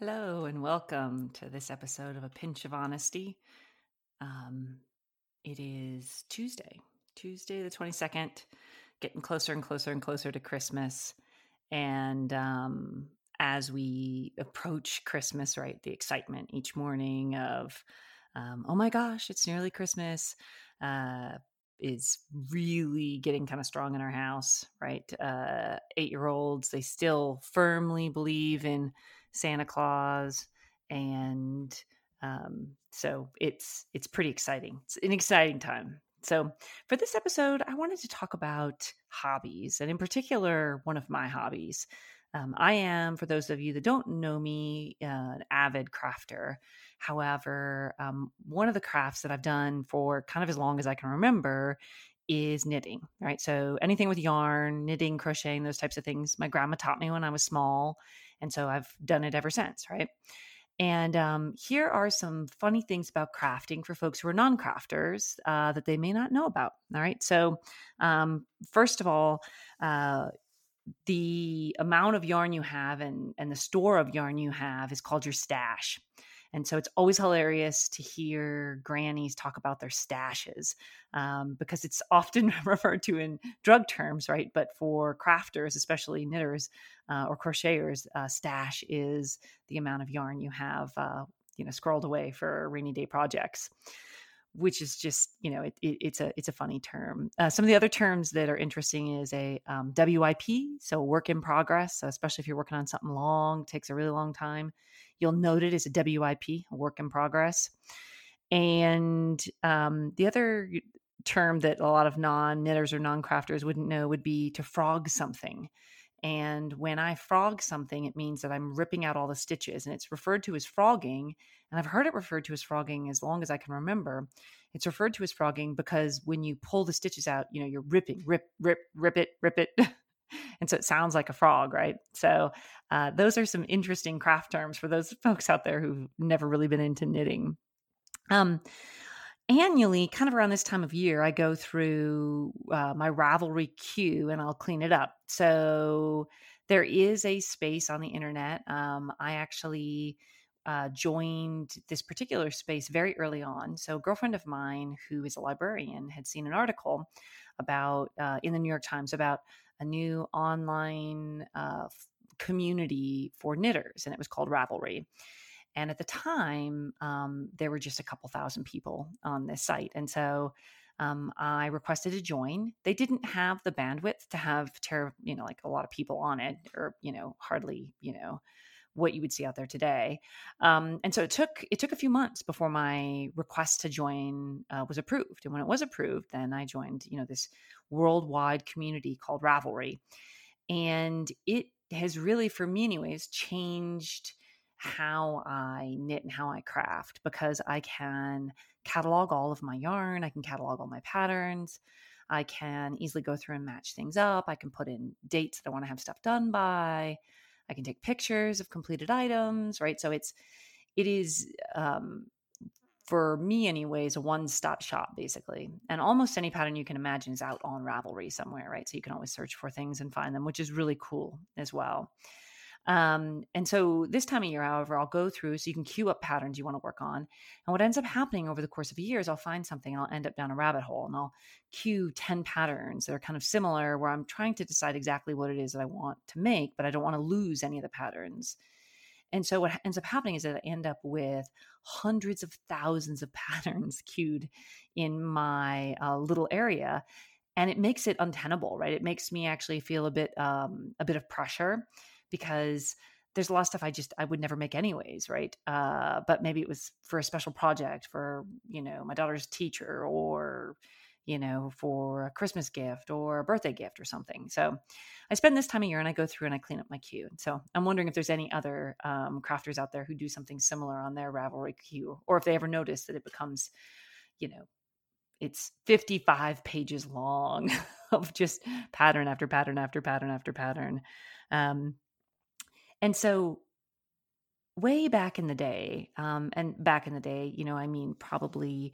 Hello, and welcome to this episode of A Pinch of Honesty. Um, it is Tuesday, Tuesday the 22nd, getting closer and closer and closer to Christmas. And um, as we approach Christmas, right, the excitement each morning of, um, oh my gosh, it's nearly Christmas, uh, is really getting kind of strong in our house, right? Uh, Eight year olds, they still firmly believe in Santa Claus, and um, so it's it's pretty exciting. It's an exciting time. So for this episode, I wanted to talk about hobbies, and in particular, one of my hobbies. Um, I am, for those of you that don't know me, uh, an avid crafter. However, um, one of the crafts that I've done for kind of as long as I can remember is knitting, right? So anything with yarn, knitting, crocheting, those types of things. My grandma taught me when I was small. And so I've done it ever since, right? And um, here are some funny things about crafting for folks who are non crafters uh, that they may not know about. All right. So, um, first of all, uh, the amount of yarn you have and, and the store of yarn you have is called your stash. And so it's always hilarious to hear grannies talk about their stashes um, because it's often referred to in drug terms, right? But for crafters, especially knitters uh, or crocheters, uh, stash is the amount of yarn you have, uh, you know, scrolled away for rainy day projects which is just you know it, it, it's a it's a funny term. Uh, some of the other terms that are interesting is a um, WIP, so work in progress. So especially if you're working on something long, takes a really long time, you'll note it as a WIP, a work in progress. And um, the other term that a lot of non knitters or non crafters wouldn't know would be to frog something. And when I frog something, it means that I'm ripping out all the stitches and it's referred to as frogging. And I've heard it referred to as frogging as long as I can remember. It's referred to as frogging because when you pull the stitches out, you know, you're ripping, rip, rip, rip it, rip it. and so it sounds like a frog, right? So uh, those are some interesting craft terms for those folks out there who've never really been into knitting. Um, annually, kind of around this time of year, I go through uh, my Ravelry queue and I'll clean it up. So there is a space on the internet. Um, I actually uh, joined this particular space very early on. So, a girlfriend of mine who is a librarian had seen an article about uh, in the New York Times about a new online uh, community for knitters, and it was called Ravelry. And at the time, um, there were just a couple thousand people on this site. And so um, I requested to join. They didn't have the bandwidth to have, ter- you know, like a lot of people on it, or you know, hardly, you know, what you would see out there today. Um, and so it took it took a few months before my request to join uh, was approved. And when it was approved, then I joined, you know, this worldwide community called Ravelry, and it has really, for me, anyways, changed how I knit and how I craft because I can catalog all of my yarn, I can catalog all my patterns. I can easily go through and match things up. I can put in dates that I want to have stuff done by. I can take pictures of completed items, right? So it's it is um, for me anyways a one-stop shop basically and almost any pattern you can imagine is out on ravelry somewhere right so you can always search for things and find them which is really cool as well um, and so this time of year, however, I'll go through so you can queue up patterns you want to work on. And what ends up happening over the course of a year is I'll find something, and I'll end up down a rabbit hole and I'll queue 10 patterns that are kind of similar where I'm trying to decide exactly what it is that I want to make, but I don't want to lose any of the patterns. And so what ends up happening is that I end up with hundreds of thousands of patterns queued in my uh, little area. And it makes it untenable, right? It makes me actually feel a bit um, a bit of pressure because there's a lot of stuff I just I would never make anyways, right? Uh, but maybe it was for a special project for you know my daughter's teacher or you know for a Christmas gift or a birthday gift or something. So I spend this time of year and I go through and I clean up my queue. So I'm wondering if there's any other um, crafters out there who do something similar on their Ravelry queue, or if they ever notice that it becomes, you know, it's 55 pages long of just pattern after pattern after pattern after pattern. Um, and so, way back in the day, um, and back in the day, you know, I mean, probably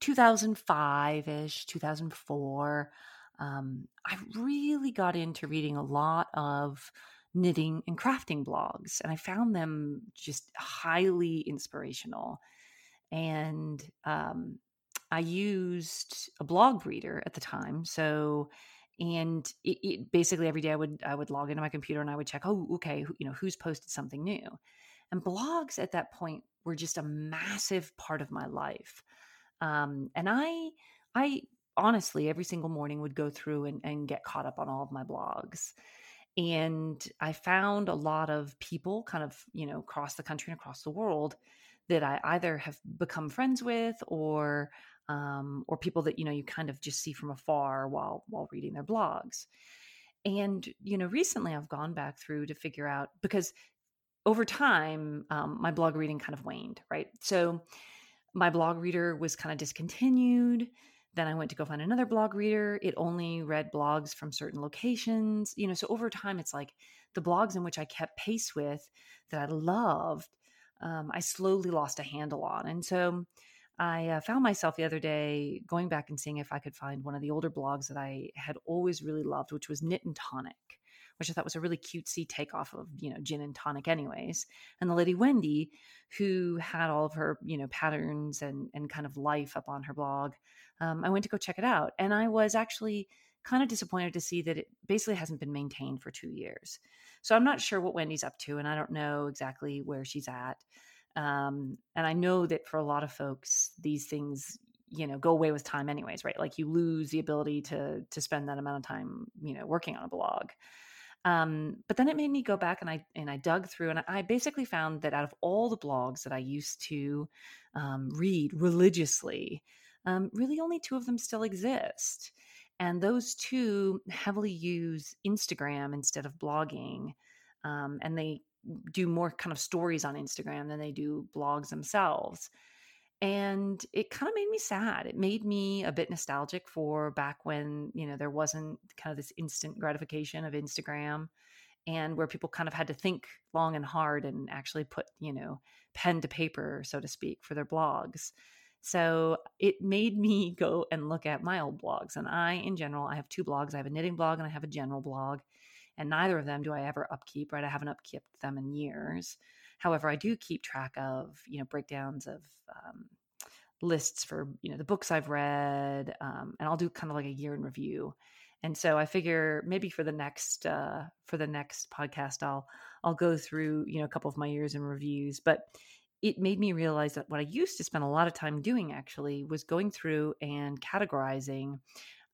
2005 ish, 2004, um, I really got into reading a lot of knitting and crafting blogs. And I found them just highly inspirational. And um, I used a blog reader at the time. So, and it, it, basically every day I would I would log into my computer and I would check, oh, okay, you know, who's posted something new. And blogs at that point were just a massive part of my life. Um, and I, I honestly, every single morning would go through and, and get caught up on all of my blogs. And I found a lot of people kind of, you know, across the country and across the world that I either have become friends with or um, or people that you know you kind of just see from afar while while reading their blogs. And you know, recently I've gone back through to figure out because over time um, my blog reading kind of waned, right? So my blog reader was kind of discontinued. Then I went to go find another blog reader. It only read blogs from certain locations. You know, so over time, it's like the blogs in which I kept pace with that I loved, um, I slowly lost a handle on. And so I uh, found myself the other day going back and seeing if I could find one of the older blogs that I had always really loved, which was Knit and Tonic which I thought was a really cutesy takeoff of, you know, gin and tonic anyways. And the lady Wendy, who had all of her, you know, patterns and, and kind of life up on her blog, um, I went to go check it out. And I was actually kind of disappointed to see that it basically hasn't been maintained for two years. So I'm not sure what Wendy's up to, and I don't know exactly where she's at. Um, and I know that for a lot of folks, these things, you know, go away with time anyways, right? Like you lose the ability to to spend that amount of time, you know, working on a blog. Um, but then it made me go back and I and I dug through and I basically found that out of all the blogs that I used to um, read religiously, um, really only two of them still exist. And those two heavily use Instagram instead of blogging. Um, and they do more kind of stories on Instagram than they do blogs themselves. And it kind of made me sad. It made me a bit nostalgic for back when you know there wasn't kind of this instant gratification of instagram and where people kind of had to think long and hard and actually put you know pen to paper so to speak for their blogs. So it made me go and look at my old blogs. And i in general i have two blogs. I have a knitting blog and i have a general blog and neither of them do i ever upkeep right? I haven't upkept them in years. However, I do keep track of you know breakdowns of um, lists for you know the books I've read, um, and I'll do kind of like a year in review. And so I figure maybe for the next uh, for the next podcast, I'll I'll go through you know a couple of my years in reviews, but it made me realize that what I used to spend a lot of time doing actually was going through and categorizing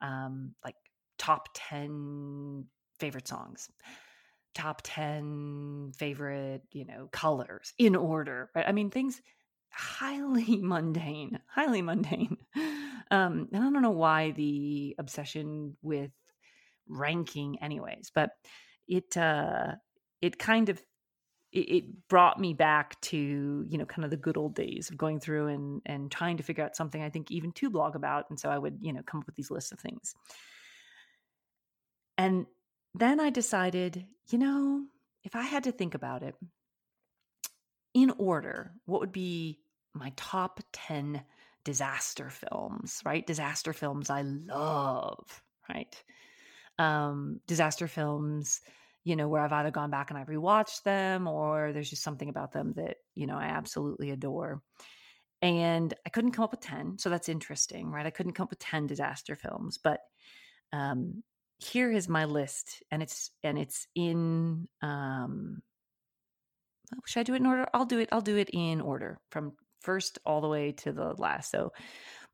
um, like top 10 favorite songs top 10 favorite, you know, colors in order, right? I mean, things highly mundane, highly mundane. Um, and I don't know why the obsession with ranking anyways, but it, uh, it kind of, it, brought me back to, you know, kind of the good old days of going through and, and trying to figure out something I think even to blog about. And so I would, you know, come up with these lists of things. And then I decided, you know, if I had to think about it in order, what would be my top 10 disaster films, right? Disaster films I love, right? Um, disaster films, you know, where I've either gone back and I've rewatched them or there's just something about them that, you know, I absolutely adore. And I couldn't come up with 10. So that's interesting, right? I couldn't come up with 10 disaster films, but um, here is my list and it's and it's in um oh, should I do it in order? I'll do it. I'll do it in order from first all the way to the last. So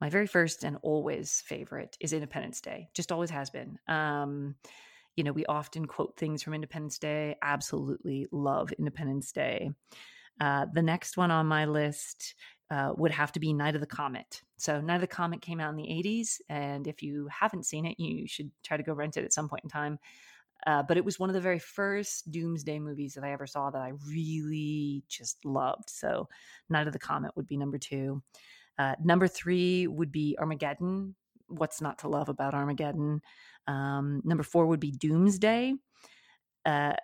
my very first and always favorite is Independence Day. Just always has been. Um, you know, we often quote things from Independence Day. Absolutely love Independence Day. Uh, the next one on my list uh, would have to be Night of the Comet. So, Night of the Comet came out in the 80s. And if you haven't seen it, you should try to go rent it at some point in time. Uh, but it was one of the very first Doomsday movies that I ever saw that I really just loved. So, Night of the Comet would be number two. Uh, number three would be Armageddon. What's not to love about Armageddon? Um, number four would be Doomsday. Uh,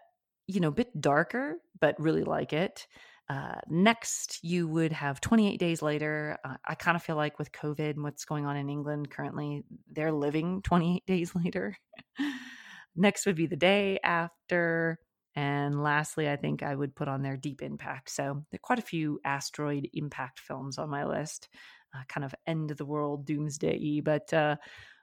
you know, a bit darker, but really like it. Uh, next, you would have 28 days later. Uh, I kind of feel like with COVID and what's going on in England currently, they're living 28 days later. next would be the day after. And lastly, I think I would put on their Deep Impact. So there are quite a few asteroid impact films on my list, uh, kind of end of the world doomsday But uh,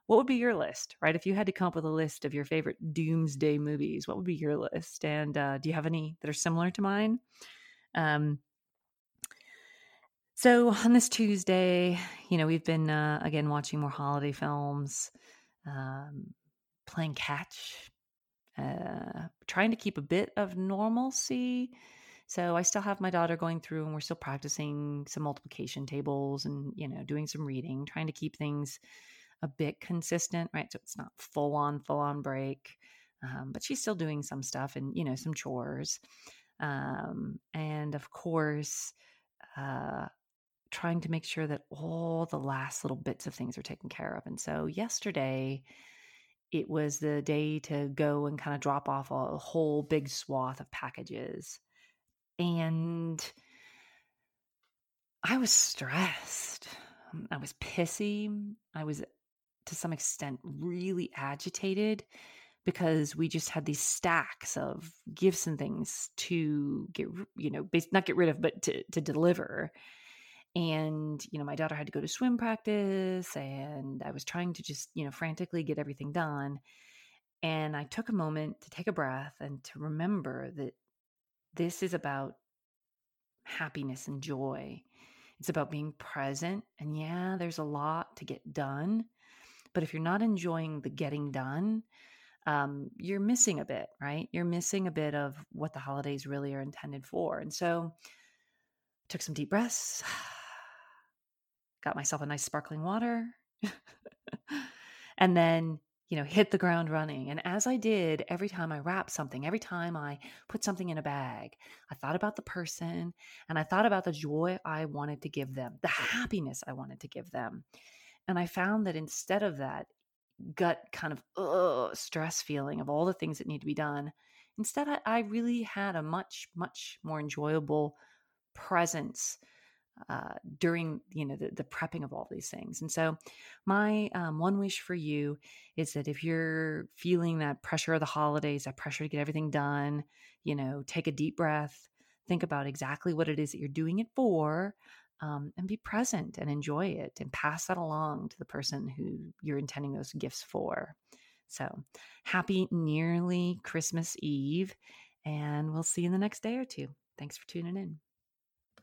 what would be your list, right? If you had to come up with a list of your favorite doomsday movies, what would be your list? And uh, do you have any that are similar to mine? Um, so on this Tuesday, you know, we've been uh, again watching more holiday films, um, playing catch, uh, trying to keep a bit of normalcy. So I still have my daughter going through, and we're still practicing some multiplication tables, and you know, doing some reading, trying to keep things a bit consistent, right? So it's not full on, full on break, um, but she's still doing some stuff and you know some chores, um, and of course. Uh, trying to make sure that all the last little bits of things are taken care of. And so yesterday, it was the day to go and kind of drop off a whole big swath of packages. And I was stressed. I was pissy. I was, to some extent, really agitated because we just had these stacks of gifts and things to get, you know, not get rid of, but to, to deliver. And you know my daughter had to go to swim practice and i was trying to just you know frantically get everything done. And i took a moment to take a breath and to remember that this is about happiness and joy. It's about being present and yeah there's a lot to get done but if you're not enjoying the getting done um, you're missing a bit right you're missing a bit of what the holidays really are intended for and so took some deep breaths got myself a nice sparkling water, and then, you know, hit the ground running. And as I did, every time I wrapped something, every time I put something in a bag, I thought about the person and I thought about the joy I wanted to give them, the happiness I wanted to give them. And I found that instead of that gut kind of ugh, stress feeling of all the things that need to be done, instead I, I really had a much, much more enjoyable presence uh, during you know the, the, prepping of all these things. And so my um, one wish for you is that if you're feeling that pressure of the holidays that pressure to get everything done you know take a deep breath think about exactly what it is that you're doing it for um, and be present and enjoy it and pass that along to the person who you're intending those gifts for. So happy nearly christmas eve and we'll see you in the next day or two. Thanks for tuning in